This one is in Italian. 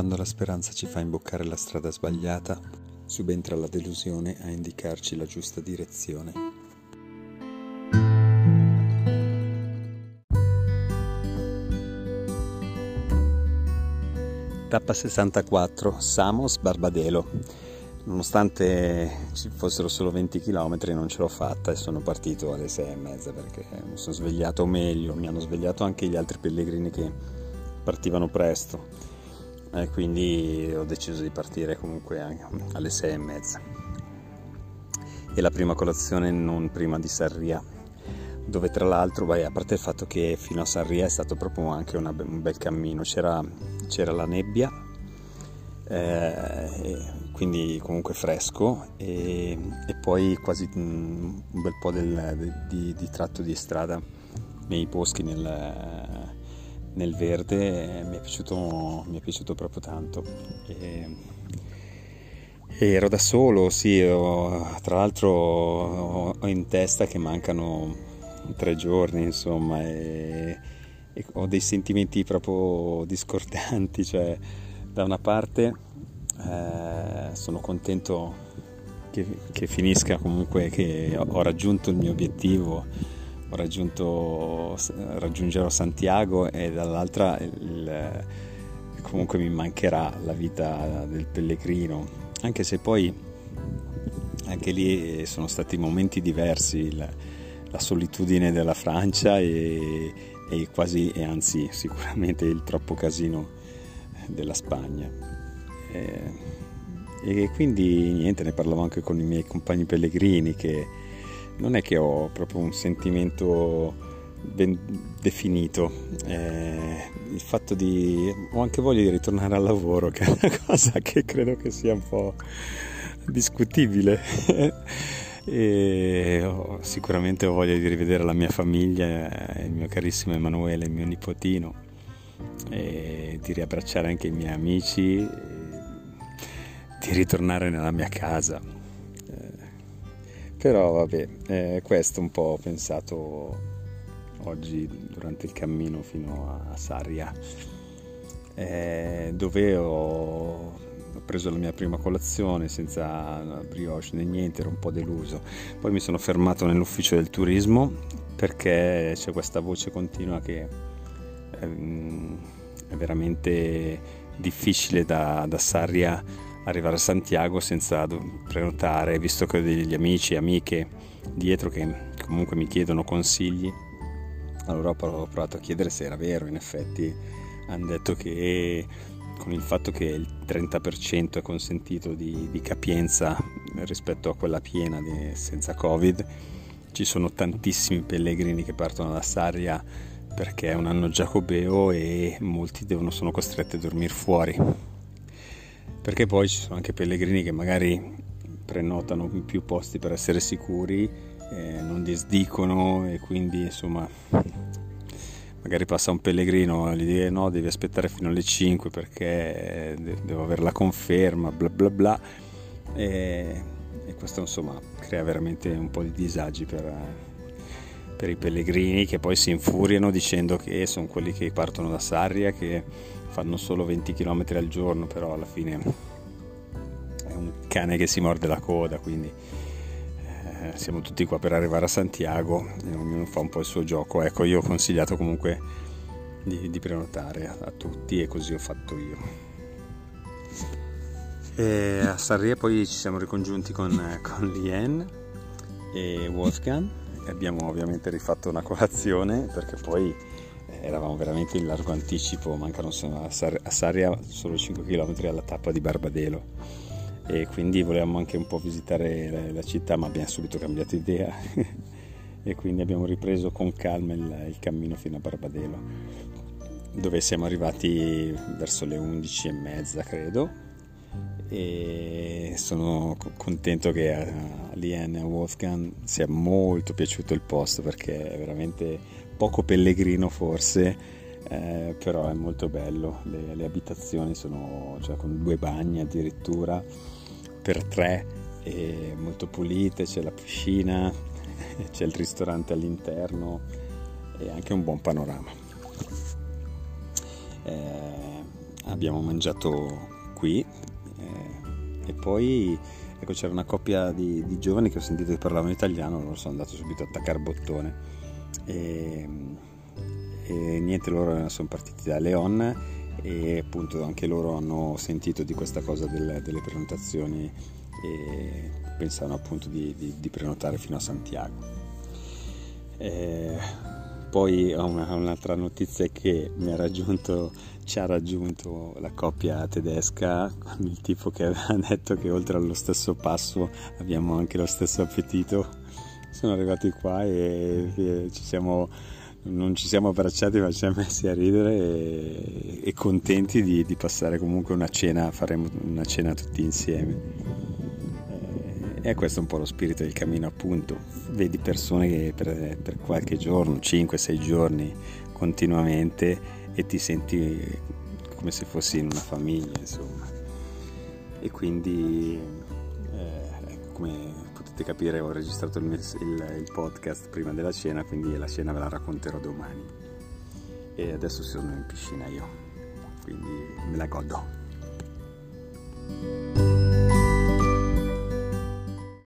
Quando la speranza ci fa imboccare la strada sbagliata, subentra la delusione a indicarci la giusta direzione. Tappa 64, Samos Barbadelo. Nonostante ci fossero solo 20 km non ce l'ho fatta e sono partito alle 6 e mezza perché mi sono svegliato meglio, mi hanno svegliato anche gli altri pellegrini che partivano presto e quindi ho deciso di partire comunque alle 6 e mezza. E la prima colazione non prima di Sarria dove tra l'altro beh, a parte il fatto che fino a Sarria è stato proprio anche una, un bel cammino. C'era, c'era la nebbia eh, quindi comunque fresco e, e poi quasi un bel po' del, di, di tratto di strada nei boschi nel, nel verde mi è piaciuto, mi è piaciuto proprio tanto. E, ero da solo, sì, ho, tra l'altro ho, ho, in testa che mancano tre giorni, insomma, e, e ho dei sentimenti proprio discordanti, cioè da una parte eh, sono contento che, che finisca comunque, che ho raggiunto il mio obiettivo ho raggiunto, raggiungerò Santiago e dall'altra il, comunque mi mancherà la vita del pellegrino, anche se poi anche lì sono stati momenti diversi, la, la solitudine della Francia e, e, quasi, e anzi sicuramente il troppo casino della Spagna. E, e quindi niente, ne parlavo anche con i miei compagni pellegrini che non è che ho proprio un sentimento ben definito. Eh, il fatto di... ho anche voglia di ritornare al lavoro, che è una cosa che credo che sia un po' discutibile. e ho, sicuramente ho voglia di rivedere la mia famiglia, il mio carissimo Emanuele, il mio nipotino, e di riabbracciare anche i miei amici, di ritornare nella mia casa però vabbè, eh, questo un po' ho pensato oggi durante il cammino fino a Sarria, eh, dove ho, preso la mia prima colazione senza brioche né niente, ero un po' deluso. Poi mi sono fermato nell'ufficio del turismo perché c'è questa voce continua che ehm, è veramente difficile da, da Sarria arrivare a Santiago senza prenotare, visto che ho degli amici e amiche dietro che comunque mi chiedono consigli. Allora ho provato a chiedere se era vero, in effetti hanno detto che con il fatto che il 30% è consentito di, di, capienza rispetto a quella piena di, senza Covid, ci sono tantissimi pellegrini che partono da Sarria perché è un anno giacobeo e molti devono, sono costretti a dormire fuori perché poi ci sono anche pellegrini che magari prenotano più posti per essere sicuri, eh, non disdicono e quindi insomma magari passa un pellegrino e gli dice no devi aspettare fino alle 5 perché devo avere la conferma bla bla bla. E, e questo insomma crea veramente un po' di disagi per, per i pellegrini che poi si infuriano dicendo che sono quelli che partono da Sarria che fanno solo 20 km al giorno, però alla fine è un cane che si morde la coda, quindi eh, siamo tutti qua per arrivare a Santiago e ognuno fa un po' il suo gioco. Ecco, io ho consigliato comunque di, di prenotare a, a, tutti e così ho fatto io. E a Sarria poi ci siamo ricongiunti con, con Lien e Wolfgang e abbiamo ovviamente rifatto una colazione perché poi eravamo veramente in largo anticipo, mancano a, Sar- solo 5 km alla tappa di Barbadelo. E quindi volevamo anche un po' visitare la, la città ma abbiamo subito cambiato idea. E quindi abbiamo ripreso con calma il, il, cammino fino a Barbadelo dove siamo arrivati verso le 11 e mezza credo. E sono contento che a Lien e a Wolfgang sia molto piaciuto il posto perché è veramente poco pellegrino forse, eh, però è molto bello. Le, le abitazioni sono cioè, con due bagni addirittura per tre, molto pulite, c'è la piscina, c'è il ristorante all'interno e anche un buon panorama. Eh, abbiamo mangiato qui eh, e poi ecco, c'era una coppia di, di, giovani che ho sentito che parlavano italiano, loro sono andato subito a attaccare bottone e, e niente, loro sono partiti da Leon e appunto anche loro hanno sentito di questa cosa del, delle prenotazioni e pensavano appunto di, di, di prenotare fino a Santiago. Eh, poi ho una, un'altra notizia che mi ha raggiunto, ci ha raggiunto la coppia tedesca con il tipo che aveva detto che oltre allo stesso passo abbiamo anche lo stesso appetito. Sono arrivati qua e, e ci siamo, non ci siamo abbracciati ma ci siamo messi a ridere e, e contenti di, di passare comunque una cena, faremo una cena tutti insieme. E questo è un po' lo spirito del cammino, appunto. Vedi persone che per, per qualche giorno, 5-6 giorni continuamente e ti senti come se fossi in una famiglia, insomma. E quindi, eh, come potete capire, ho registrato il, il, il podcast prima della cena, quindi la cena ve la racconterò domani. E adesso sono in piscina io, quindi me la godo.